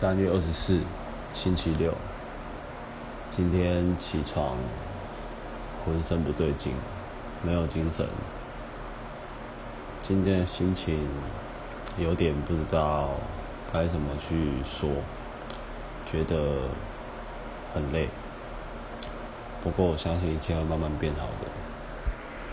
三月二十四，星期六。今天起床，浑身不对劲，没有精神。今天的心情有点不知道该怎么去说，觉得很累。不过我相信一切会慢慢变好的。